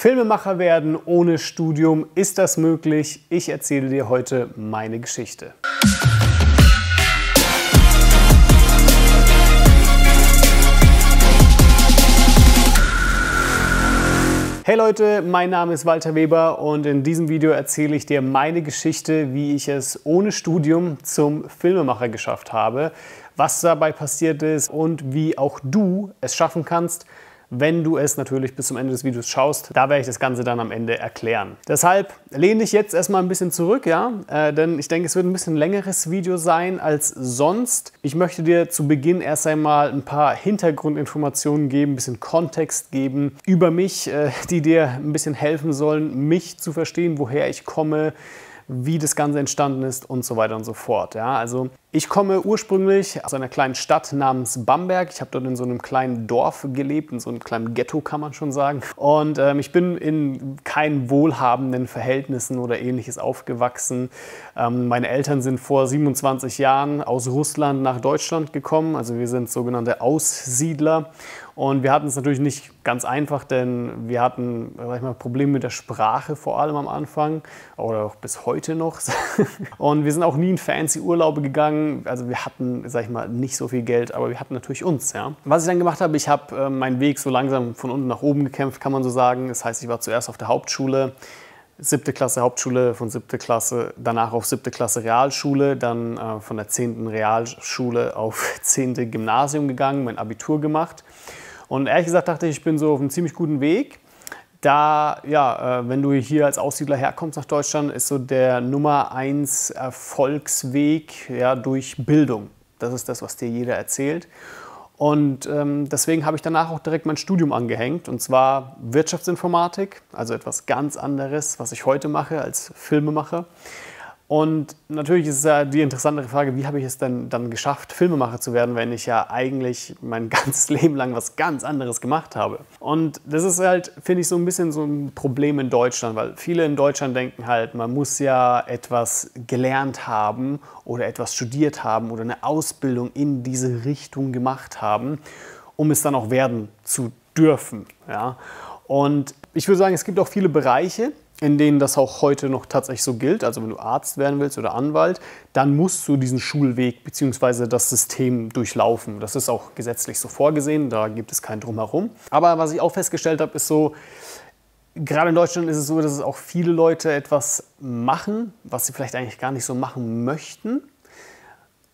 Filmemacher werden ohne Studium, ist das möglich? Ich erzähle dir heute meine Geschichte. Hey Leute, mein Name ist Walter Weber und in diesem Video erzähle ich dir meine Geschichte, wie ich es ohne Studium zum Filmemacher geschafft habe, was dabei passiert ist und wie auch du es schaffen kannst, wenn du es natürlich bis zum Ende des Videos schaust. Da werde ich das Ganze dann am Ende erklären. Deshalb lehne ich jetzt erstmal ein bisschen zurück, ja, äh, denn ich denke, es wird ein bisschen längeres Video sein als sonst. Ich möchte dir zu Beginn erst einmal ein paar Hintergrundinformationen geben, ein bisschen Kontext geben über mich, äh, die dir ein bisschen helfen sollen, mich zu verstehen, woher ich komme, wie das Ganze entstanden ist und so weiter und so fort. Ja, also ich komme ursprünglich aus einer kleinen Stadt namens Bamberg. Ich habe dort in so einem kleinen Dorf gelebt, in so einem kleinen Ghetto kann man schon sagen. Und ähm, ich bin in keinen wohlhabenden Verhältnissen oder ähnliches aufgewachsen. Ähm, meine Eltern sind vor 27 Jahren aus Russland nach Deutschland gekommen. Also wir sind sogenannte Aussiedler. Und wir hatten es natürlich nicht ganz einfach, denn wir hatten sag mal, Probleme mit der Sprache vor allem am Anfang oder auch bis heute noch. Und wir sind auch nie in fancy Urlaube gegangen gegangen. Also wir hatten, sag ich mal, nicht so viel Geld, aber wir hatten natürlich uns. Ja. Was ich dann gemacht habe, ich habe äh, meinen Weg so langsam von unten nach oben gekämpft, kann man so sagen. Das heißt, ich war zuerst auf der Hauptschule, siebte Klasse Hauptschule, von siebte Klasse, danach auf siebte Klasse Realschule, dann äh, von der zehnten Realschule auf zehnte Gymnasium gegangen, mein Abitur gemacht. Und ehrlich gesagt dachte ich, ich bin so auf einem ziemlich guten Weg da, ja, äh, wenn du hier als Aussiedler herkommst nach Deutschland, ist so der Nummer eins Erfolgsweg ja, durch Bildung. Das ist das, was dir jeder erzählt. Und ähm, deswegen habe ich danach auch direkt mein Studium angehängt, und zwar Wirtschaftsinformatik, also etwas ganz anderes, was ich heute mache als Filmemacher. Und natürlich ist ja die interessantere Frage, wie habe ich es denn dann geschafft, Filmemacher zu werden, wenn ich ja eigentlich mein ganzes Leben lang was ganz anderes gemacht habe. Und das ist halt, finde ich, so ein bisschen so ein Problem in Deutschland, weil viele in Deutschland denken halt, man muss ja etwas gelernt haben oder etwas studiert haben oder eine Ausbildung in diese Richtung gemacht haben, um es dann auch werden zu dürfen. Ja? Und ich würde sagen, es gibt auch viele Bereiche, in denen das auch heute noch tatsächlich so gilt. Also wenn du Arzt werden willst oder Anwalt, dann musst du diesen Schulweg bzw. das System durchlaufen. Das ist auch gesetzlich so vorgesehen, da gibt es kein Drumherum. Aber was ich auch festgestellt habe, ist so, gerade in Deutschland ist es so, dass es auch viele Leute etwas machen, was sie vielleicht eigentlich gar nicht so machen möchten.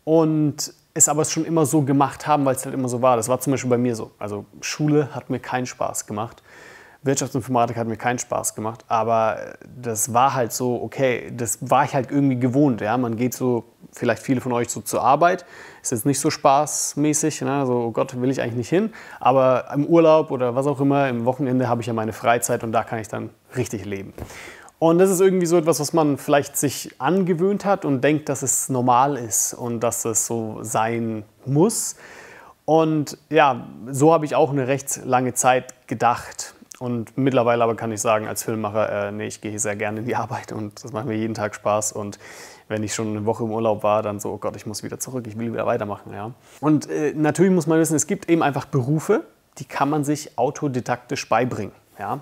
Und es aber schon immer so gemacht haben, weil es halt immer so war. Das war zum Beispiel bei mir so. Also Schule hat mir keinen Spaß gemacht. Wirtschaftsinformatik hat mir keinen Spaß gemacht, aber das war halt so, okay, das war ich halt irgendwie gewohnt. Ja? Man geht so, vielleicht viele von euch so zur Arbeit, ist jetzt nicht so spaßmäßig, ne? so, oh Gott, will ich eigentlich nicht hin, aber im Urlaub oder was auch immer, im Wochenende habe ich ja meine Freizeit und da kann ich dann richtig leben. Und das ist irgendwie so etwas, was man vielleicht sich angewöhnt hat und denkt, dass es normal ist und dass es so sein muss. Und ja, so habe ich auch eine recht lange Zeit gedacht. Und mittlerweile aber kann ich sagen, als Filmemacher, äh, nee, ich gehe sehr gerne in die Arbeit und das macht mir jeden Tag Spaß. Und wenn ich schon eine Woche im Urlaub war, dann so, oh Gott, ich muss wieder zurück, ich will wieder weitermachen. Ja. Und äh, natürlich muss man wissen, es gibt eben einfach Berufe, die kann man sich autodidaktisch beibringen. Ja.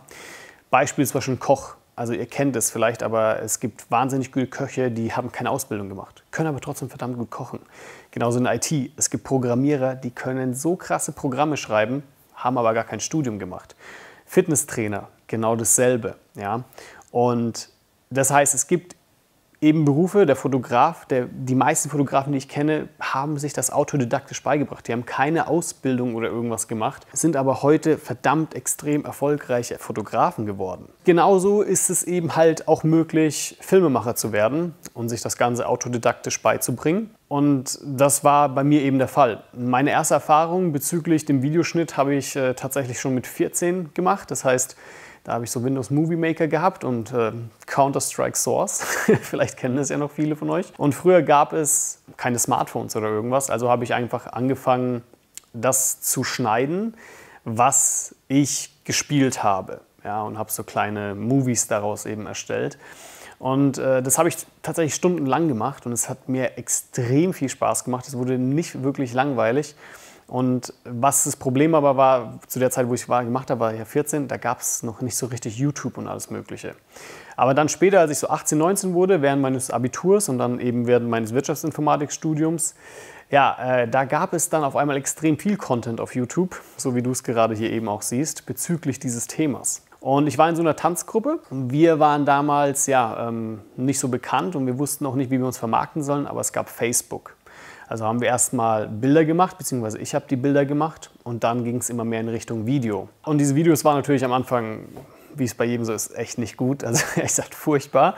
Beispiel zum Beispiel ein Koch. Also ihr kennt es vielleicht, aber es gibt wahnsinnig gute Köche, die haben keine Ausbildung gemacht, können aber trotzdem verdammt gut kochen. Genauso in IT. Es gibt Programmierer, die können so krasse Programme schreiben, haben aber gar kein Studium gemacht. Fitnesstrainer, genau dasselbe. Ja? Und das heißt, es gibt eben Berufe, der Fotograf, der, die meisten Fotografen, die ich kenne, haben sich das autodidaktisch beigebracht. Die haben keine Ausbildung oder irgendwas gemacht, sind aber heute verdammt extrem erfolgreiche Fotografen geworden. Genauso ist es eben halt auch möglich, Filmemacher zu werden und sich das Ganze autodidaktisch beizubringen. Und das war bei mir eben der Fall. Meine erste Erfahrung bezüglich dem Videoschnitt habe ich äh, tatsächlich schon mit 14 gemacht. Das heißt, da habe ich so Windows Movie Maker gehabt und äh, Counter-Strike Source. Vielleicht kennen das ja noch viele von euch. Und früher gab es keine Smartphones oder irgendwas. Also habe ich einfach angefangen, das zu schneiden, was ich gespielt habe. Ja, und habe so kleine Movies daraus eben erstellt. Und äh, das habe ich tatsächlich stundenlang gemacht und es hat mir extrem viel Spaß gemacht. Es wurde nicht wirklich langweilig. Und was das Problem aber war, zu der Zeit, wo ich war, gemacht habe, war ich ja 14, da gab es noch nicht so richtig YouTube und alles Mögliche. Aber dann später, als ich so 18, 19 wurde, während meines Abiturs und dann eben während meines Wirtschaftsinformatikstudiums, ja, äh, da gab es dann auf einmal extrem viel Content auf YouTube, so wie du es gerade hier eben auch siehst, bezüglich dieses Themas. Und ich war in so einer Tanzgruppe. Wir waren damals ja ähm, nicht so bekannt und wir wussten auch nicht, wie wir uns vermarkten sollen, aber es gab Facebook. Also haben wir erstmal Bilder gemacht, beziehungsweise ich habe die Bilder gemacht und dann ging es immer mehr in Richtung Video. Und diese Videos waren natürlich am Anfang, wie es bei jedem so ist, echt nicht gut, also echt furchtbar.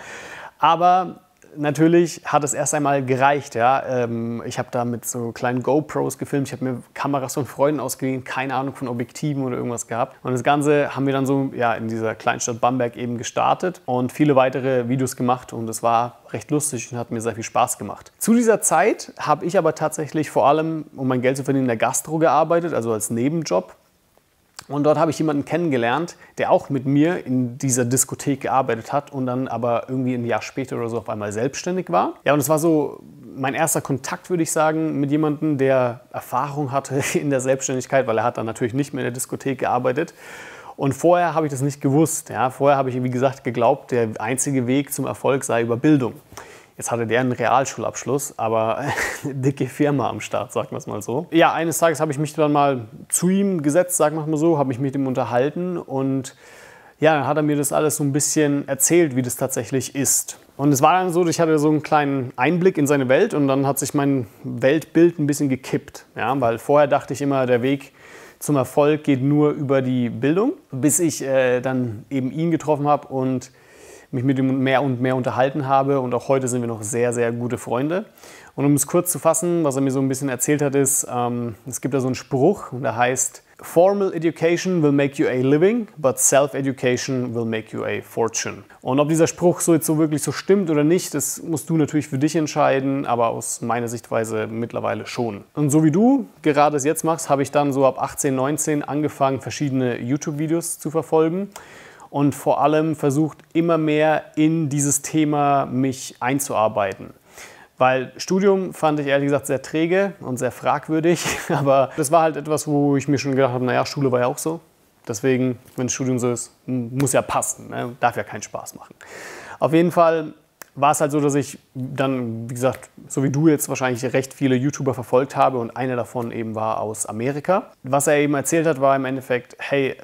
Aber natürlich hat es erst einmal gereicht. Ja. Ähm, ich habe da mit so kleinen GoPros gefilmt. Ich habe mir Kameras von Freunden ausgeliehen, keine Ahnung von Objektiven oder irgendwas gehabt. Und das Ganze haben wir dann so ja, in dieser Kleinstadt Bamberg eben gestartet und viele weitere Videos gemacht. Und es war recht lustig und hat mir sehr viel Spaß gemacht. Zu dieser Zeit habe ich aber tatsächlich vor allem, um mein Geld zu verdienen, in der Gastro gearbeitet, also als Nebenjob. Und dort habe ich jemanden kennengelernt, der auch mit mir in dieser Diskothek gearbeitet hat und dann aber irgendwie ein Jahr später oder so auf einmal selbstständig war. Ja, und es war so mein erster Kontakt, würde ich sagen, mit jemandem, der Erfahrung hatte in der Selbstständigkeit, weil er hat dann natürlich nicht mehr in der Diskothek gearbeitet. Und vorher habe ich das nicht gewusst. Ja. Vorher habe ich, wie gesagt, geglaubt, der einzige Weg zum Erfolg sei über Bildung. Jetzt hatte der einen Realschulabschluss, aber dicke Firma am Start, sagen wir es mal so. Ja, eines Tages habe ich mich dann mal zu ihm gesetzt, sagen wir mal so, habe mich mit ihm unterhalten und ja, dann hat er mir das alles so ein bisschen erzählt, wie das tatsächlich ist. Und es war dann so, ich hatte so einen kleinen Einblick in seine Welt und dann hat sich mein Weltbild ein bisschen gekippt. Ja, weil vorher dachte ich immer, der Weg zum Erfolg geht nur über die Bildung, bis ich äh, dann eben ihn getroffen habe und mich mit ihm mehr und mehr unterhalten habe und auch heute sind wir noch sehr, sehr gute Freunde. Und um es kurz zu fassen, was er mir so ein bisschen erzählt hat, ist, ähm, es gibt da so einen Spruch und der heißt, Formal education will make you a living, but self-education will make you a fortune. Und ob dieser Spruch so jetzt so wirklich so stimmt oder nicht, das musst du natürlich für dich entscheiden, aber aus meiner Sichtweise mittlerweile schon. Und so wie du gerade es jetzt machst, habe ich dann so ab 18, 19 angefangen, verschiedene YouTube-Videos zu verfolgen und vor allem versucht immer mehr in dieses Thema mich einzuarbeiten. Weil Studium fand ich ehrlich gesagt sehr träge und sehr fragwürdig, aber das war halt etwas, wo ich mir schon gedacht habe, naja, Schule war ja auch so. Deswegen, wenn Studium so ist, muss ja passen, ne? darf ja keinen Spaß machen. Auf jeden Fall war es halt so, dass ich dann, wie gesagt, so wie du jetzt wahrscheinlich recht viele YouTuber verfolgt habe und einer davon eben war aus Amerika. Was er eben erzählt hat, war im Endeffekt, hey,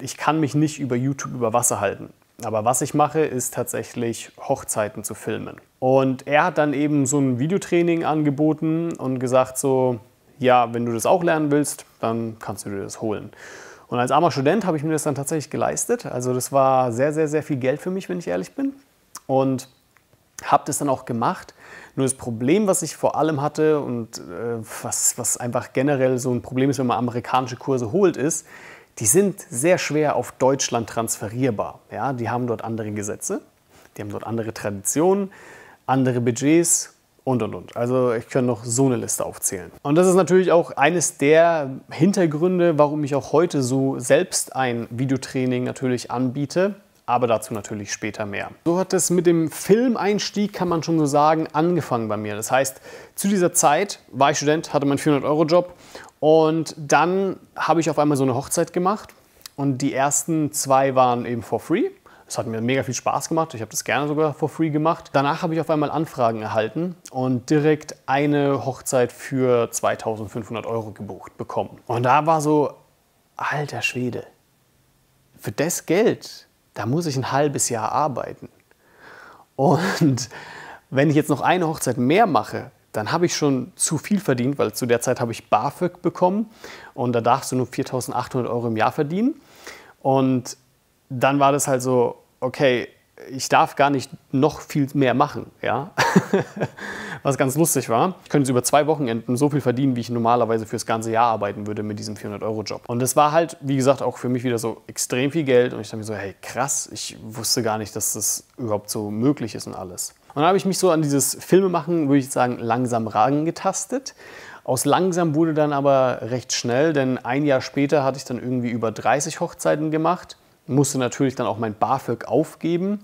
ich kann mich nicht über YouTube über Wasser halten. Aber was ich mache, ist tatsächlich Hochzeiten zu filmen. Und er hat dann eben so ein Videotraining angeboten und gesagt so, ja, wenn du das auch lernen willst, dann kannst du dir das holen. Und als armer Student habe ich mir das dann tatsächlich geleistet. Also das war sehr, sehr, sehr viel Geld für mich, wenn ich ehrlich bin. Und habe das dann auch gemacht. Nur das Problem, was ich vor allem hatte und äh, was, was einfach generell so ein Problem ist, wenn man amerikanische Kurse holt, ist, die sind sehr schwer auf Deutschland transferierbar. Ja, die haben dort andere Gesetze, die haben dort andere Traditionen, andere Budgets und und und. Also ich kann noch so eine Liste aufzählen. Und das ist natürlich auch eines der Hintergründe, warum ich auch heute so selbst ein Videotraining natürlich anbiete. Aber dazu natürlich später mehr. So hat es mit dem Filmeinstieg, kann man schon so sagen, angefangen bei mir. Das heißt, zu dieser Zeit war ich Student, hatte meinen 400-Euro-Job und dann habe ich auf einmal so eine Hochzeit gemacht und die ersten zwei waren eben for free. Es hat mir mega viel Spaß gemacht. Ich habe das gerne sogar for free gemacht. Danach habe ich auf einmal Anfragen erhalten und direkt eine Hochzeit für 2500 Euro gebucht bekommen. Und da war so, alter Schwede, für das Geld, da muss ich ein halbes Jahr arbeiten. Und wenn ich jetzt noch eine Hochzeit mehr mache, dann habe ich schon zu viel verdient, weil zu der Zeit habe ich BAföG bekommen und da darfst du nur 4.800 Euro im Jahr verdienen. Und dann war das halt so, okay, ich darf gar nicht noch viel mehr machen, ja. Was ganz lustig war. Ich könnte über zwei Wochenenden so viel verdienen, wie ich normalerweise fürs ganze Jahr arbeiten würde mit diesem 400-Euro-Job. Und das war halt, wie gesagt, auch für mich wieder so extrem viel Geld. Und ich dachte mir so, hey, krass, ich wusste gar nicht, dass das überhaupt so möglich ist und alles. Und dann habe ich mich so an dieses Filmemachen, würde ich sagen, langsam rangetastet. Aus langsam wurde dann aber recht schnell, denn ein Jahr später hatte ich dann irgendwie über 30 Hochzeiten gemacht. Musste natürlich dann auch mein BAföG aufgeben,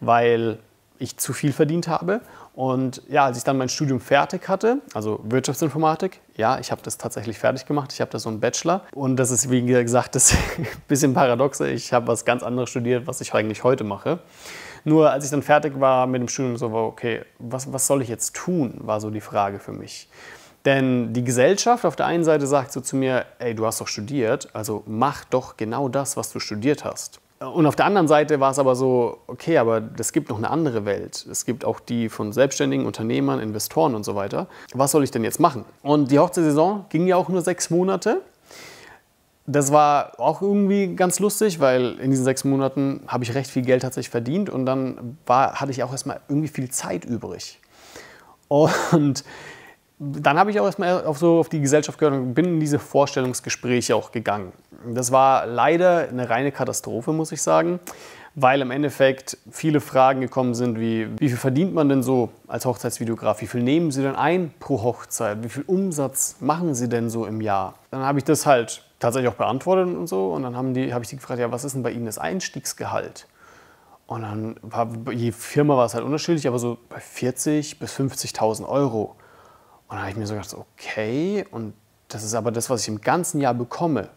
weil ich zu viel verdient habe. Und ja, als ich dann mein Studium fertig hatte, also Wirtschaftsinformatik, ja, ich habe das tatsächlich fertig gemacht. Ich habe da so einen Bachelor. Und das ist, wie gesagt, das bisschen paradoxe. Ich habe was ganz anderes studiert, was ich eigentlich heute mache. Nur als ich dann fertig war mit dem Studium, so war, okay, was, was soll ich jetzt tun, war so die Frage für mich. Denn die Gesellschaft auf der einen Seite sagt so zu mir, ey, du hast doch studiert, also mach doch genau das, was du studiert hast. Und auf der anderen Seite war es aber so, okay, aber es gibt noch eine andere Welt. Es gibt auch die von selbstständigen Unternehmern, Investoren und so weiter. Was soll ich denn jetzt machen? Und die Hochzeitssaison ging ja auch nur sechs Monate. Das war auch irgendwie ganz lustig, weil in diesen sechs Monaten habe ich recht viel Geld tatsächlich verdient und dann war, hatte ich auch erstmal irgendwie viel Zeit übrig. Und dann habe ich auch erstmal auf, so auf die Gesellschaft gehört und bin in diese Vorstellungsgespräche auch gegangen. Das war leider eine reine Katastrophe, muss ich sagen, weil im Endeffekt viele Fragen gekommen sind, wie wie viel verdient man denn so als Hochzeitsvideograf? Wie viel nehmen Sie denn ein pro Hochzeit? Wie viel Umsatz machen Sie denn so im Jahr? Dann habe ich das halt tatsächlich auch beantwortet und so und dann haben die, habe ich die gefragt, ja, was ist denn bei Ihnen das Einstiegsgehalt? Und dann war, je Firma war es halt unterschiedlich, aber so bei 40 bis 50.000 Euro. Und dann habe ich mir so gedacht, okay, und das ist aber das, was ich im ganzen Jahr bekomme.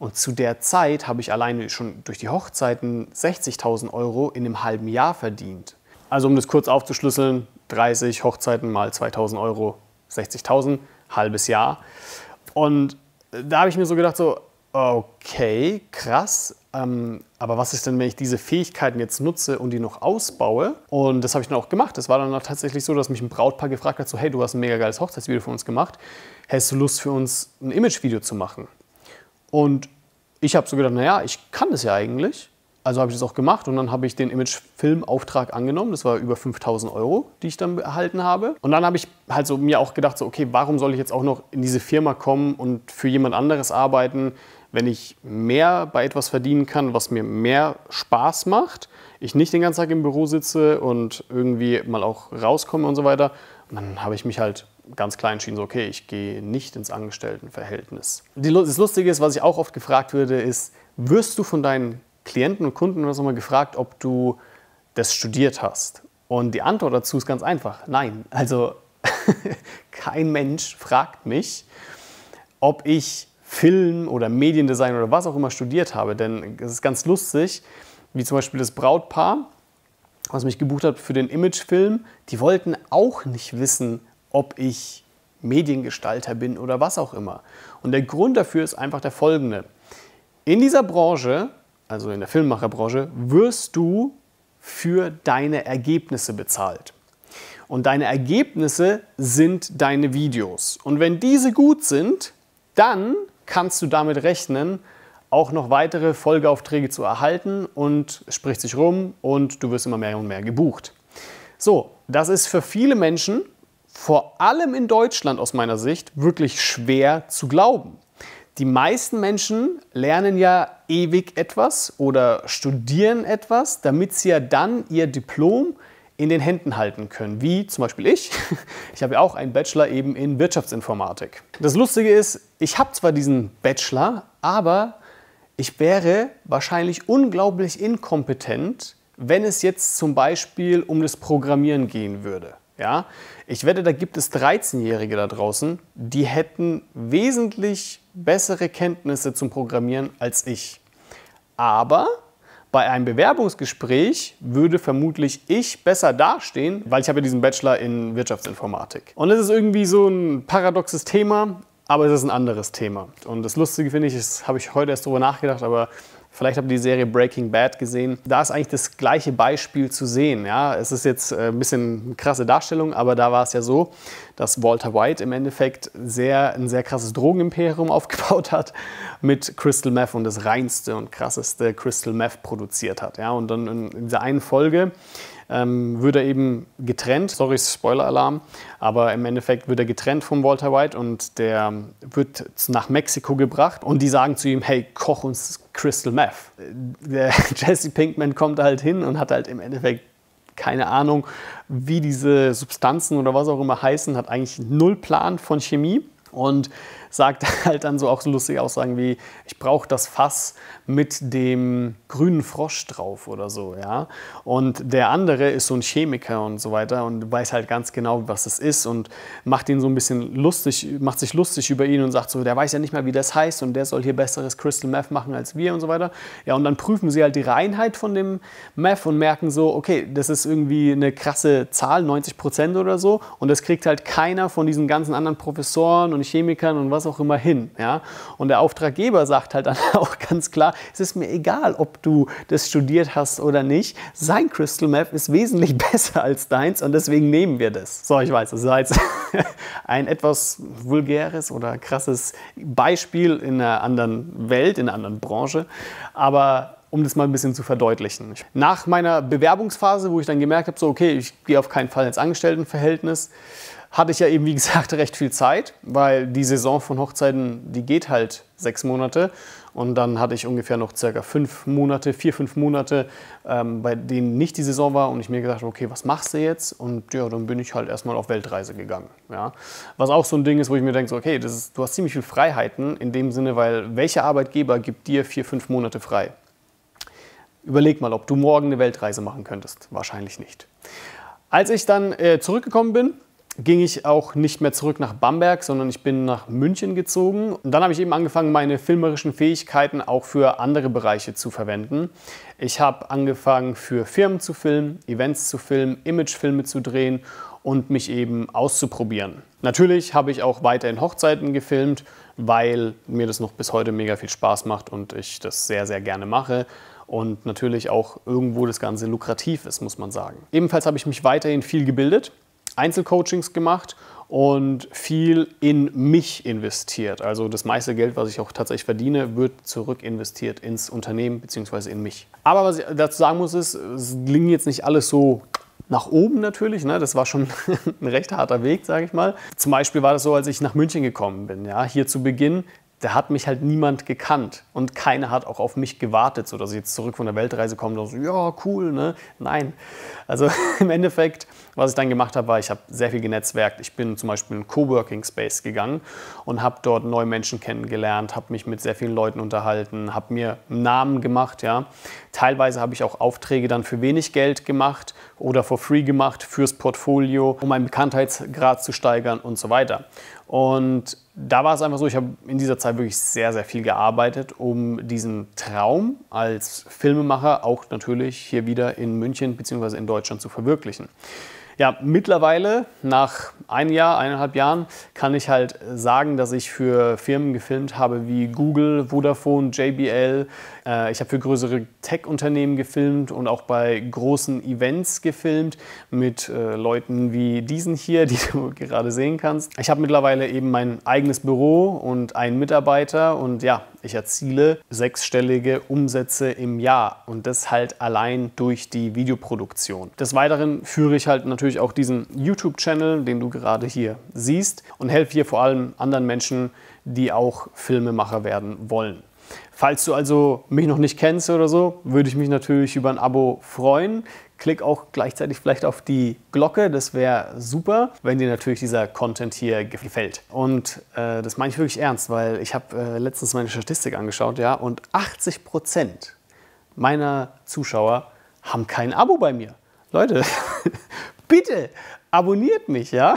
Und zu der Zeit habe ich alleine schon durch die Hochzeiten 60.000 Euro in einem halben Jahr verdient. Also um das kurz aufzuschlüsseln, 30 Hochzeiten mal 2.000 Euro, 60.000, halbes Jahr. Und da habe ich mir so gedacht, so, okay, krass, ähm, aber was ist denn, wenn ich diese Fähigkeiten jetzt nutze und die noch ausbaue? Und das habe ich dann auch gemacht. Es war dann auch tatsächlich so, dass mich ein Brautpaar gefragt hat, so, hey, du hast ein mega geiles Hochzeitsvideo für uns gemacht. Hättest du Lust für uns ein Imagevideo zu machen? Und ich habe so gedacht, naja, ich kann das ja eigentlich. Also habe ich das auch gemacht und dann habe ich den Imagefilmauftrag angenommen. Das war über 5000 Euro, die ich dann erhalten habe. Und dann habe ich halt so mir auch gedacht, so, okay, warum soll ich jetzt auch noch in diese Firma kommen und für jemand anderes arbeiten, wenn ich mehr bei etwas verdienen kann, was mir mehr Spaß macht, ich nicht den ganzen Tag im Büro sitze und irgendwie mal auch rauskomme und so weiter. Dann habe ich mich halt ganz klar entschieden, so, okay, ich gehe nicht ins Angestelltenverhältnis. Das Lustige ist, was ich auch oft gefragt würde, ist, wirst du von deinen Klienten und Kunden oder so mal gefragt, ob du das studiert hast? Und die Antwort dazu ist ganz einfach, nein. Also kein Mensch fragt mich, ob ich Film oder Mediendesign oder was auch immer studiert habe. Denn es ist ganz lustig, wie zum Beispiel das Brautpaar, was mich gebucht hat für den Imagefilm, die wollten auch nicht wissen, ob ich Mediengestalter bin oder was auch immer. Und der Grund dafür ist einfach der folgende. In dieser Branche, also in der Filmemacherbranche, wirst du für deine Ergebnisse bezahlt. Und deine Ergebnisse sind deine Videos. Und wenn diese gut sind, dann kannst du damit rechnen, auch noch weitere Folgeaufträge zu erhalten und spricht sich rum und du wirst immer mehr und mehr gebucht. So, das ist für viele Menschen, vor allem in Deutschland aus meiner Sicht, wirklich schwer zu glauben. Die meisten Menschen lernen ja ewig etwas oder studieren etwas, damit sie ja dann ihr Diplom in den Händen halten können, wie zum Beispiel ich. Ich habe ja auch einen Bachelor eben in Wirtschaftsinformatik. Das Lustige ist, ich habe zwar diesen Bachelor, aber ich wäre wahrscheinlich unglaublich inkompetent, wenn es jetzt zum Beispiel um das Programmieren gehen würde. Ja? Ich wette, da gibt es 13-Jährige da draußen, die hätten wesentlich bessere Kenntnisse zum Programmieren als ich. Aber bei einem Bewerbungsgespräch würde vermutlich ich besser dastehen, weil ich habe ja diesen Bachelor in Wirtschaftsinformatik. Und es ist irgendwie so ein paradoxes Thema, aber es ist ein anderes Thema. Und das Lustige finde ich, das habe ich heute erst darüber nachgedacht, aber Vielleicht habt ihr die Serie Breaking Bad gesehen. Da ist eigentlich das gleiche Beispiel zu sehen. Ja? Es ist jetzt äh, ein bisschen eine krasse Darstellung, aber da war es ja so, dass Walter White im Endeffekt sehr, ein sehr krasses Drogenimperium aufgebaut hat mit Crystal Meth und das reinste und krasseste Crystal Meth produziert hat. Ja? Und dann in dieser einen Folge ähm, wird er eben getrennt, sorry, Spoiler-Alarm, aber im Endeffekt wird er getrennt von Walter White und der wird nach Mexiko gebracht und die sagen zu ihm, hey, koch uns Crystal Meth. Der Jesse Pinkman kommt halt hin und hat halt im Endeffekt keine Ahnung, wie diese Substanzen oder was auch immer heißen, hat eigentlich null Plan von Chemie und sagt halt dann so auch so lustige Aussagen wie, ich brauche das Fass mit dem grünen Frosch drauf oder so, ja. Und der andere ist so ein Chemiker und so weiter und weiß halt ganz genau, was das ist und macht ihn so ein bisschen lustig, macht sich lustig über ihn und sagt so, der weiß ja nicht mal, wie das heißt und der soll hier besseres Crystal Meth machen als wir und so weiter. Ja, und dann prüfen sie halt die Reinheit von dem Meth und merken so, okay, das ist irgendwie eine krasse Zahl, 90 Prozent oder so und das kriegt halt keiner von diesen ganzen anderen Professoren und Chemikern und was auch immer hin, ja. Und der Auftraggeber sagt halt dann auch ganz klar, es ist mir egal, ob du das studiert hast oder nicht. Sein Crystal Meth ist wesentlich besser als deins und deswegen nehmen wir das. So, ich weiß, das ist jetzt ein etwas vulgäres oder krasses Beispiel in einer anderen Welt, in einer anderen Branche, aber um das mal ein bisschen zu verdeutlichen. Nach meiner Bewerbungsphase, wo ich dann gemerkt habe, so okay, ich gehe auf keinen Fall ins Angestelltenverhältnis, hatte ich ja eben, wie gesagt, recht viel Zeit, weil die Saison von Hochzeiten, die geht halt sechs Monate. Und dann hatte ich ungefähr noch circa fünf Monate, vier, fünf Monate, ähm, bei denen nicht die Saison war. Und ich mir gedacht, okay, was machst du jetzt? Und ja, dann bin ich halt erstmal auf Weltreise gegangen. Ja. Was auch so ein Ding ist, wo ich mir denke, so, okay, ist, du hast ziemlich viel Freiheiten in dem Sinne, weil welcher Arbeitgeber gibt dir vier, fünf Monate frei? Überleg mal, ob du morgen eine Weltreise machen könntest. Wahrscheinlich nicht. Als ich dann äh, zurückgekommen bin, ging ich auch nicht mehr zurück nach Bamberg, sondern ich bin nach München gezogen. Und dann habe ich eben angefangen, meine filmerischen Fähigkeiten auch für andere Bereiche zu verwenden. Ich habe angefangen, für Firmen zu filmen, Events zu filmen, Imagefilme zu drehen und mich eben auszuprobieren. Natürlich habe ich auch weiterhin Hochzeiten gefilmt, weil mir das noch bis heute mega viel Spaß macht und ich das sehr, sehr gerne mache und natürlich auch irgendwo das Ganze lukrativ ist, muss man sagen. Ebenfalls habe ich mich weiterhin viel gebildet. Einzelcoachings gemacht und viel in mich investiert. Also das meiste Geld, was ich auch tatsächlich verdiene, wird zurück investiert ins Unternehmen bzw. in mich. Aber was ich dazu sagen muss, ist, es ging jetzt nicht alles so nach oben natürlich. Ne? Das war schon ein recht harter Weg, sage ich mal. Zum Beispiel war das so, als ich nach München gekommen bin. Ja? Hier zu Beginn da hat mich halt niemand gekannt und keiner hat auch auf mich gewartet, so dass ich jetzt zurück von der Weltreise komme und so, ja, cool, ne? Nein. Also im Endeffekt, was ich dann gemacht habe, war, ich habe sehr viel genetzwerkt. Ich bin zum Beispiel in einen Coworking Space gegangen und habe dort neue Menschen kennengelernt, habe mich mit sehr vielen Leuten unterhalten, habe mir einen Namen gemacht, ja. Teilweise habe ich auch Aufträge dann für wenig Geld gemacht oder for free gemacht fürs Portfolio, um meinen Bekanntheitsgrad zu steigern und so weiter. Und da war es einfach so, ich habe in dieser Zeit wirklich sehr, sehr viel gearbeitet, um diesen Traum als Filmemacher auch natürlich hier wieder in München bzw. in Deutschland zu verwirklichen. Ja, mittlerweile, nach ein Jahr, eineinhalb Jahren, kann ich halt sagen, dass ich für Firmen gefilmt habe wie Google, Vodafone, JBL. Äh, ich habe für größere Tech-Unternehmen gefilmt und auch bei großen Events gefilmt mit äh, Leuten wie diesen hier, die du gerade sehen kannst. Ich habe mittlerweile eben mein eigenes Büro und einen Mitarbeiter und ja, ich erziele sechsstellige Umsätze im Jahr und das halt allein durch die Videoproduktion. Des Weiteren führe ich halt natürlich auch diesen YouTube-Channel, den du gerade hier siehst und helfe hier vor allem anderen Menschen, die auch Filmemacher werden wollen. Falls du also mich noch nicht kennst oder so, würde ich mich natürlich über ein Abo freuen. Klick auch gleichzeitig vielleicht auf die Glocke, das wäre super, wenn dir natürlich dieser Content hier gefällt. Und äh, das meine ich wirklich ernst, weil ich habe äh, letztens meine Statistik angeschaut, ja, und 80 Prozent meiner Zuschauer haben kein Abo bei mir. Leute, bitte abonniert mich, ja.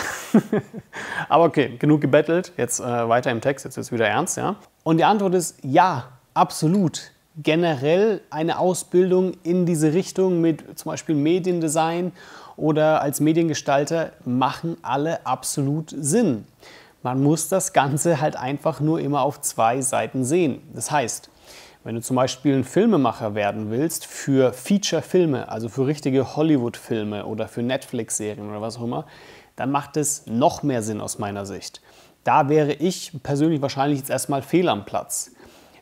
Aber okay, genug gebettelt. Jetzt äh, weiter im Text, jetzt wird es wieder ernst, ja. Und die Antwort ist ja, absolut generell eine Ausbildung in diese Richtung mit zum Beispiel Mediendesign oder als Mediengestalter machen alle absolut Sinn. Man muss das Ganze halt einfach nur immer auf zwei Seiten sehen. Das heißt, wenn du zum Beispiel ein Filmemacher werden willst für Feature-Filme, also für richtige Hollywood-Filme oder für Netflix-Serien oder was auch immer, dann macht es noch mehr Sinn aus meiner Sicht. Da wäre ich persönlich wahrscheinlich jetzt erstmal fehl am Platz.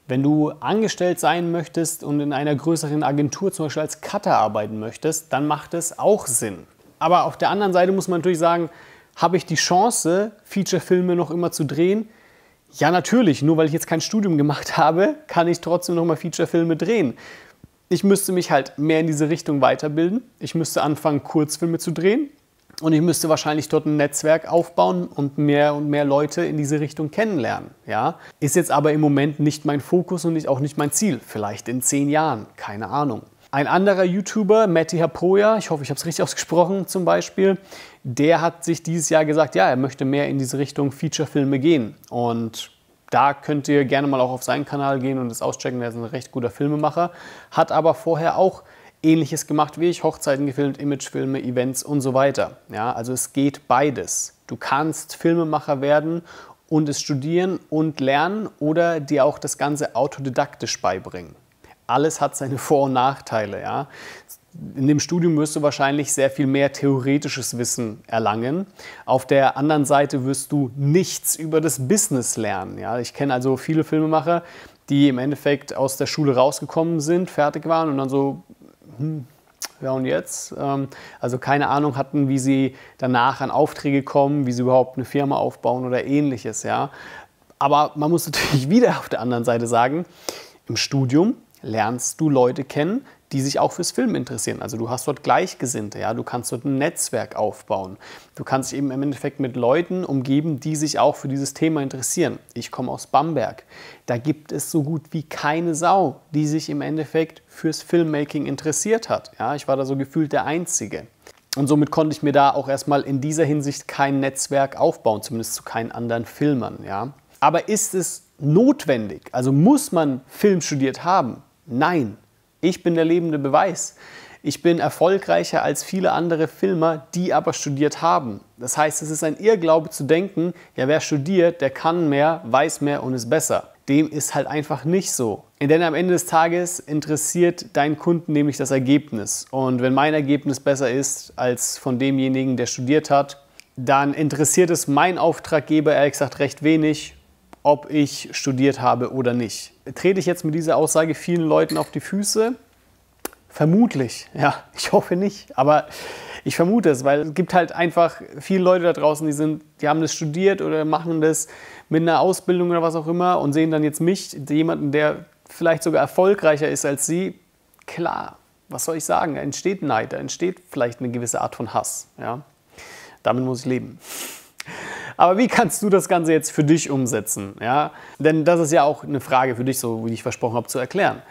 Wenn du angestellt sein möchtest und in einer größeren Agentur zum Beispiel als Cutter arbeiten möchtest, dann macht es auch Sinn. Aber auf der anderen Seite muss man natürlich sagen, habe ich die Chance, Feature-Filme noch immer zu drehen? Ja, natürlich. Nur weil ich jetzt kein Studium gemacht habe, kann ich trotzdem noch mal Feature-Filme drehen. Ich müsste mich halt mehr in diese Richtung weiterbilden. Ich müsste anfangen, Kurzfilme zu drehen. und ich müsste wahrscheinlich dort ein Netzwerk aufbauen und mehr und mehr Leute in diese Richtung kennenlernen. Ja? Ist jetzt aber im Moment nicht mein Fokus und auch nicht mein Ziel. Vielleicht in zehn Jahren, keine Ahnung. Ein anderer YouTuber, Matti Hapoya, ich hoffe, ich habe es richtig ausgesprochen zum Beispiel, der hat sich dieses Jahr gesagt, ja, er möchte mehr in diese Richtung Feature-Filme gehen. Und da könnt ihr gerne mal auch auf seinen Kanal gehen und das auschecken. Er ist ein recht guter Filmemacher, hat aber vorher auch Ähnliches gemacht wie ich, Hochzeiten gefilmt, Imagefilme, Events und so weiter. Ja, also es geht beides. Du kannst Filmemacher werden und es studieren und lernen oder dir auch das Ganze autodidaktisch beibringen. Alles hat seine Vor- und Nachteile. Ja. In dem Studium wirst du wahrscheinlich sehr viel mehr theoretisches Wissen erlangen. Auf der anderen Seite wirst du nichts über das Business lernen. Ja. Ich kenne also viele Filmemacher, die im Endeffekt aus der Schule rausgekommen sind, fertig waren und dann so hm, ja und jetzt? Ähm, also keine Ahnung hatten, wie sie danach an Aufträge kommen, wie sie überhaupt eine Firma aufbauen oder ähnliches. Ja. Aber man muss natürlich wieder auf der anderen Seite sagen, im Studium lernst du Leute kennen, die sich auch fürs Film interessieren. Also du hast dort Gleichgesinnte, ja, du kannst dort ein Netzwerk aufbauen. Du kannst dich eben im Endeffekt mit Leuten umgeben, die sich auch für dieses Thema interessieren. Ich komme aus Bamberg. Da gibt es so gut wie keine Sau, die sich im Endeffekt fürs Filmmaking interessiert hat. Ja, ich war da so gefühlt der Einzige. Und somit konnte ich mir da auch erstmal in dieser Hinsicht kein Netzwerk aufbauen, zumindest zu keinen anderen Filmern. Ja. Aber ist es notwendig? Also muss man Film studiert haben? Nein, ich bin der lebende Beweis. Ich bin erfolgreicher als viele andere Filmer, die aber studiert haben. Das heißt, es ist ein Irrglaube zu denken, ja, wer studiert, der kann mehr, weiß mehr und ist besser. Dem ist halt einfach nicht so. Denn am Ende des Tages interessiert deinen Kunden nämlich das Ergebnis. Und wenn mein Ergebnis besser ist als von demjenigen, der studiert hat, dann interessiert es mein Auftraggeber ehrlich gesagt recht wenig, ob ich studiert habe oder nicht. Trete ich jetzt mit dieser Aussage vielen Leuten auf die Füße? Vermutlich, ja, ich hoffe nicht, aber ich vermute es, weil es gibt halt einfach viele Leute da draußen, die sind, die haben das studiert oder machen das mit einer Ausbildung oder was auch immer und sehen dann jetzt mich, jemanden, der vielleicht sogar erfolgreicher ist als sie. Klar, was soll ich sagen? Da entsteht Neid, da entsteht vielleicht eine gewisse Art von Hass. Ja? Damit muss ich leben. Aber wie kannst du das Ganze jetzt für dich umsetzen? Ja? Denn das ist ja auch eine Frage für dich, so wie ich versprochen habe, zu erklären.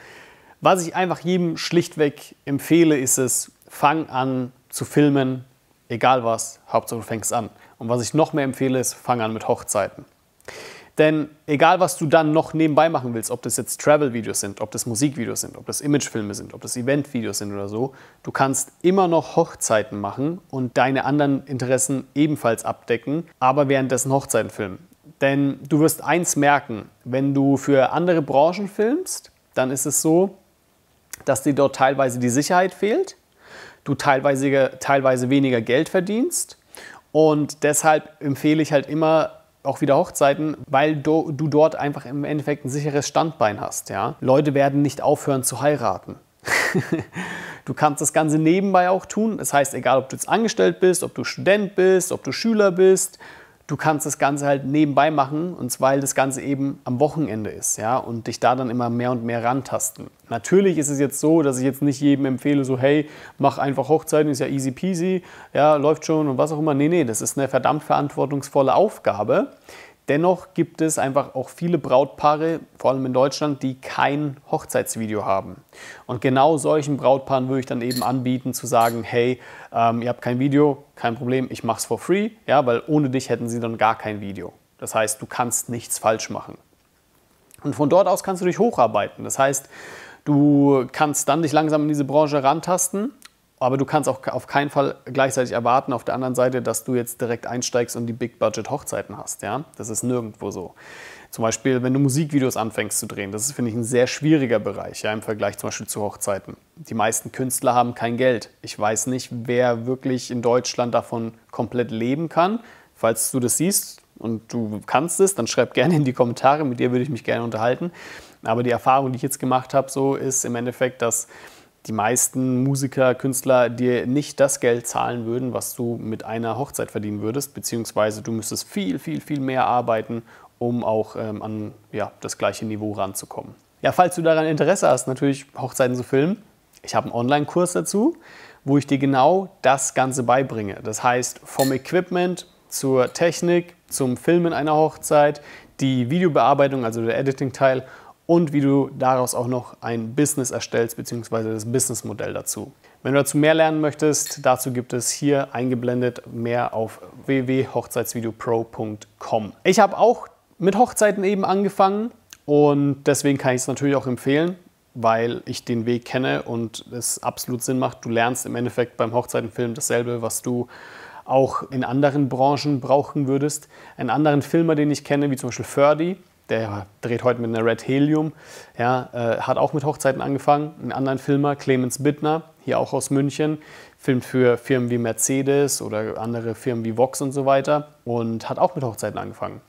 Was ich einfach jedem schlichtweg empfehle, ist es, fang an zu filmen, egal was, Hauptsache du fängst an. Und was ich noch mehr empfehle, ist, fang an mit Hochzeiten. Denn egal, was du dann noch nebenbei machen willst, ob das jetzt Travel-Videos sind, ob das Musikvideos sind, ob das Imagefilme sind, ob das Event-Videos sind oder so, du kannst immer noch Hochzeiten machen und deine anderen Interessen ebenfalls abdecken, aber währenddessen Hochzeiten filmen. Denn du wirst eins merken, wenn du für andere Branchen filmst, dann ist es so, dass dir dort teilweise die Sicherheit fehlt, du teilweise, teilweise weniger Geld verdienst und deshalb empfehle ich halt immer, auch wieder Hochzeiten, weil du, du dort einfach im Endeffekt ein sicheres Standbein hast. Ja? Leute werden nicht aufhören zu heiraten. du kannst das Ganze nebenbei auch tun. Das heißt, egal ob du jetzt angestellt bist, ob du Student bist, ob du Schüler bist, du kannst das Ganze halt nebenbei machen, und zwar, weil das Ganze eben am Wochenende ist, ja, und dich da dann immer mehr und mehr rantasten. Natürlich ist es jetzt so, dass ich jetzt nicht jedem empfehle, so, hey, mach einfach Hochzeiten, ist ja easy peasy, ja, läuft schon und was auch immer. Nee, nee, das ist eine verdammt verantwortungsvolle Aufgabe. Dennoch gibt es einfach auch viele Brautpaare, vor allem in Deutschland, die kein Hochzeitsvideo haben. Und genau solchen Brautpaaren würde ich dann eben anbieten, zu sagen, hey, ähm, ihr habt kein Video, kein Problem, ich mache es for free, ja, weil ohne dich hätten sie dann gar kein Video. Das heißt, du kannst nichts falsch machen. Und von dort aus kannst du dich hocharbeiten. Das heißt, du kannst dann dich langsam in diese Branche rantasten aber du kannst auch auf keinen Fall gleichzeitig erwarten, auf der anderen Seite, dass du jetzt direkt einsteigst und die Big-Budget-Hochzeiten hast. Ja? Das ist nirgendwo so. Zum Beispiel, wenn du Musikvideos anfängst zu drehen, das ist, finde ich, ein sehr schwieriger Bereich ja, im Vergleich zum Beispiel zu Hochzeiten. Die meisten Künstler haben kein Geld. Ich weiß nicht, wer wirklich in Deutschland davon komplett leben kann. Falls du das siehst und du kannst es, dann schreib gerne in die Kommentare, mit dir würde ich mich gerne unterhalten. Aber die Erfahrung, die ich jetzt gemacht habe, so ist im Endeffekt, dass die meisten Musiker, Künstler dir nicht das Geld zahlen würden, was du mit einer Hochzeit verdienen würdest, beziehungsweise du müsstest viel, viel, viel mehr arbeiten, um auch ähm, an ja, das gleiche Niveau ranzukommen. Ja, falls du daran Interesse hast, natürlich Hochzeiten zu filmen, Ich habe einen Online-Kurs dazu, wo ich dir genau das Ganze beibringe. Das heißt, vom Equipment zur Technik, zum Filmen einer Hochzeit, die Videobearbeitung, also der Editing-Teil und wie du daraus auch noch ein Business erstellst, beziehungsweise das Businessmodell dazu. Wenn du dazu mehr lernen möchtest, dazu gibt es hier eingeblendet mehr auf www.hochzeitsvideopro.com. Ich habe auch mit Hochzeiten eben angefangen und deswegen kann ich es natürlich auch empfehlen, weil ich den Weg kenne und es absolut Sinn macht. Du lernst im Endeffekt beim Hochzeitenfilm dasselbe, was du auch in anderen Branchen brauchen würdest. Einen anderen Filmer, den ich kenne, wie zum Beispiel Ferdi, der dreht heute mit einer Red Helium, ja, äh, hat auch mit Hochzeiten angefangen. Einen anderen Filmer, Clemens Bittner, hier auch aus München, filmt für Firmen wie Mercedes oder andere Firmen wie Vox und so weiter und hat auch mit Hochzeiten angefangen.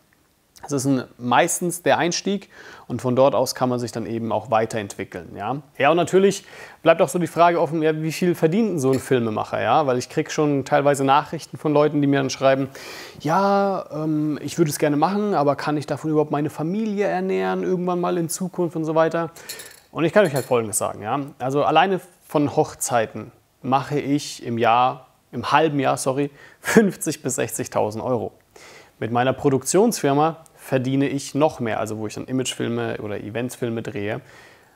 Das ist ein, meistens der Einstieg und von dort aus kann man sich dann eben auch weiterentwickeln. Ja, ja und natürlich bleibt auch so die Frage offen, ja, wie viel verdient so ein Filmemacher? Ja? Weil ich kriege schon teilweise Nachrichten von Leuten, die mir dann schreiben, ja, ähm, ich würde es gerne machen, aber kann ich davon überhaupt meine Familie ernähren, irgendwann mal in Zukunft und so weiter? Und ich kann euch halt Folgendes sagen. Ja? Also alleine von Hochzeiten mache ich im Jahr, im halben Jahr, sorry, 50.000 bis 60.000 Euro. Mit meiner Produktionsfirma verdiene ich noch mehr, also wo ich dann Imagefilme oder Eventsfilme drehe.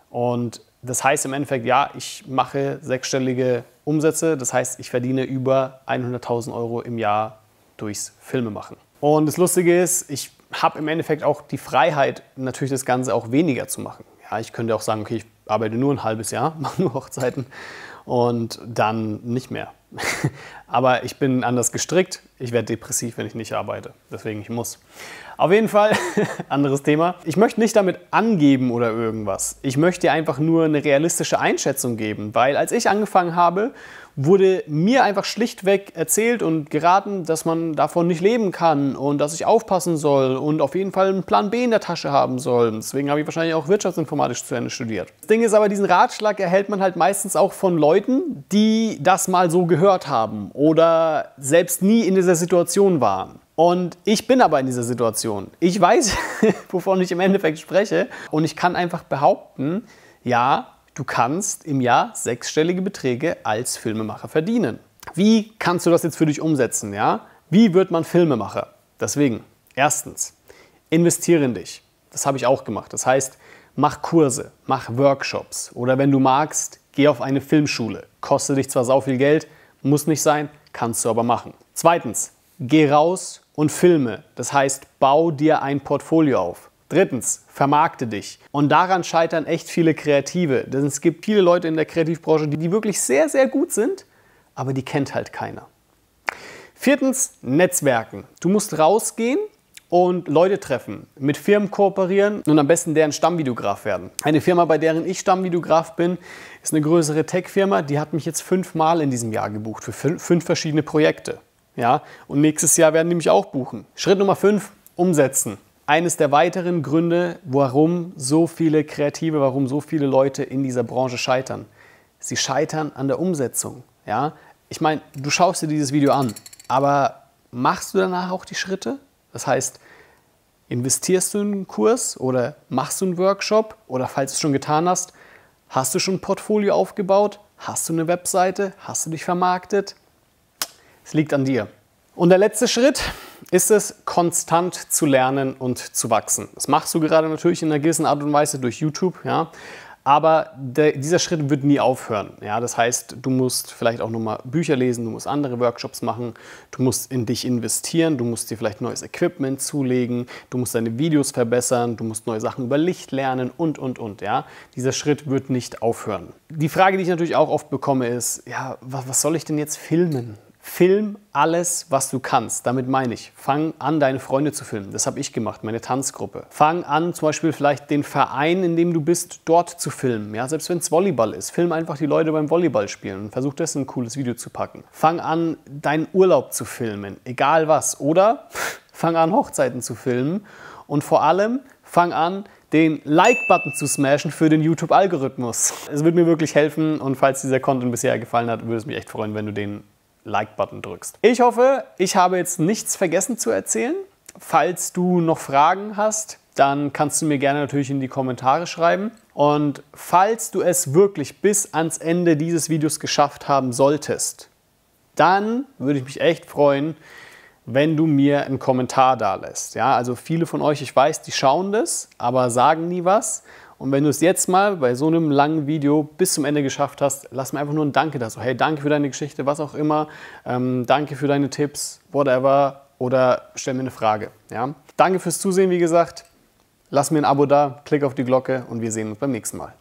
Und das heißt im Endeffekt, ja, ich mache sechsstellige Umsätze, das heißt, ich verdiene über 100.000 Euro im Jahr durchs Filmemachen. Und das Lustige ist, ich habe im Endeffekt auch die Freiheit, natürlich das Ganze auch weniger zu machen. Ja, ich könnte auch sagen, okay, ich arbeite nur ein halbes Jahr, mache nur Hochzeiten und dann nicht mehr. Aber ich bin anders gestrickt. Ich werde depressiv, wenn ich nicht arbeite. Deswegen, ich muss. Auf jeden Fall, anderes Thema. Ich möchte nicht damit angeben oder irgendwas. Ich möchte dir einfach nur eine realistische Einschätzung geben, weil als ich angefangen habe, wurde mir einfach schlichtweg erzählt und geraten, dass man davon nicht leben kann und dass ich aufpassen soll und auf jeden Fall einen Plan B in der Tasche haben soll. Deswegen habe ich wahrscheinlich auch Wirtschaftsinformatik zu Ende studiert. Das Ding ist aber, diesen Ratschlag erhält man halt meistens auch von Leuten, die das mal so gehört haben oder selbst nie in dieser Situation waren. Und ich bin aber in dieser Situation. Ich weiß, wovon ich im Endeffekt spreche. Und ich kann einfach behaupten, ja, du kannst im Jahr sechsstellige Beträge als Filmemacher verdienen. Wie kannst du das jetzt für dich umsetzen? Ja? Wie wird man Filmemacher? Deswegen, erstens, investiere in dich. Das habe ich auch gemacht. Das heißt, mach Kurse, mach Workshops oder wenn du magst, geh auf eine Filmschule. Kostet dich zwar sau viel Geld, muss nicht sein, kannst du aber machen. Zweitens, geh raus und filme. Das heißt, bau dir ein Portfolio auf. Drittens, vermarkte dich. Und daran scheitern echt viele Kreative. Denn es gibt viele Leute in der Kreativbranche, die, wirklich sehr, sehr gut sind, aber die kennt halt keiner. Viertens, Netzwerken. Du musst rausgehen und Leute treffen, mit Firmen kooperieren und am besten deren Stammvideograf werden. Eine Firma, bei deren ich Stammvideograf bin, ist eine größere Tech-Firma, die hat mich jetzt fünfmal in diesem Jahr gebucht für fünf verschiedene Projekte. Ja, und nächstes Jahr werden die mich auch buchen. Schritt Nummer 5, umsetzen. Eines der weiteren Gründe, warum so viele Kreative, warum so viele Leute in dieser Branche scheitern. Sie scheitern an der Umsetzung. Ja? Ich meine, du schaust dir dieses Video an, aber machst du danach auch die Schritte? Das heißt, investierst du in einen Kurs oder machst du einen Workshop oder falls du es schon getan hast, hast du schon ein Portfolio aufgebaut? Hast du eine Webseite? Hast du dich vermarktet? Es liegt an dir. Und der letzte Schritt ist es, konstant zu lernen und zu wachsen. Das machst du gerade natürlich in einer gewissen Art und Weise durch YouTube, ja. Aber der, dieser Schritt wird nie aufhören. Ja? Das heißt, du musst vielleicht auch nochmal Bücher lesen, du musst andere Workshops machen, du musst in dich investieren, du musst dir vielleicht neues Equipment zulegen, du musst deine Videos verbessern, du musst neue Sachen über Licht lernen und, und, und. Ja? Dieser Schritt wird nicht aufhören. Die Frage, die ich natürlich auch oft bekomme, ist, ja, was, was soll ich denn jetzt filmen? Film alles, was du kannst. Damit meine ich, fang an, deine Freunde zu filmen. Das habe ich gemacht, meine Tanzgruppe. Fang an, zum Beispiel vielleicht den Verein, in dem du bist, dort zu filmen. Ja, selbst wenn es Volleyball ist. Film einfach die Leute beim Volleyball spielen und versuch das in ein cooles Video zu packen. Fang an, deinen Urlaub zu filmen, egal was. Oder fang an, Hochzeiten zu filmen. Und vor allem, fang an, den Like-Button zu smashen für den YouTube-Algorithmus. Es wird mir wirklich helfen und falls dieser Content bisher gefallen hat, würde es mich echt freuen, wenn du den Like-Button drückst. Ich hoffe, ich habe jetzt nichts vergessen zu erzählen. Falls du noch Fragen hast, dann kannst du mir gerne natürlich in die Kommentare schreiben. Und falls du es wirklich bis ans Ende dieses Videos geschafft haben solltest, dann würde ich mich echt freuen, wenn du mir einen Kommentar da lässt. Ja, also viele von euch, ich weiß, die schauen das, aber sagen nie was. Und wenn du es jetzt mal bei so einem langen Video bis zum Ende geschafft hast, lass mir einfach nur ein Danke da. So, hey, danke für deine Geschichte, was auch immer. Ähm, danke für deine Tipps, whatever. Oder stell mir eine Frage. Ja? Danke fürs Zusehen, wie gesagt. Lass mir ein Abo da, klick auf die Glocke und wir sehen uns beim nächsten Mal.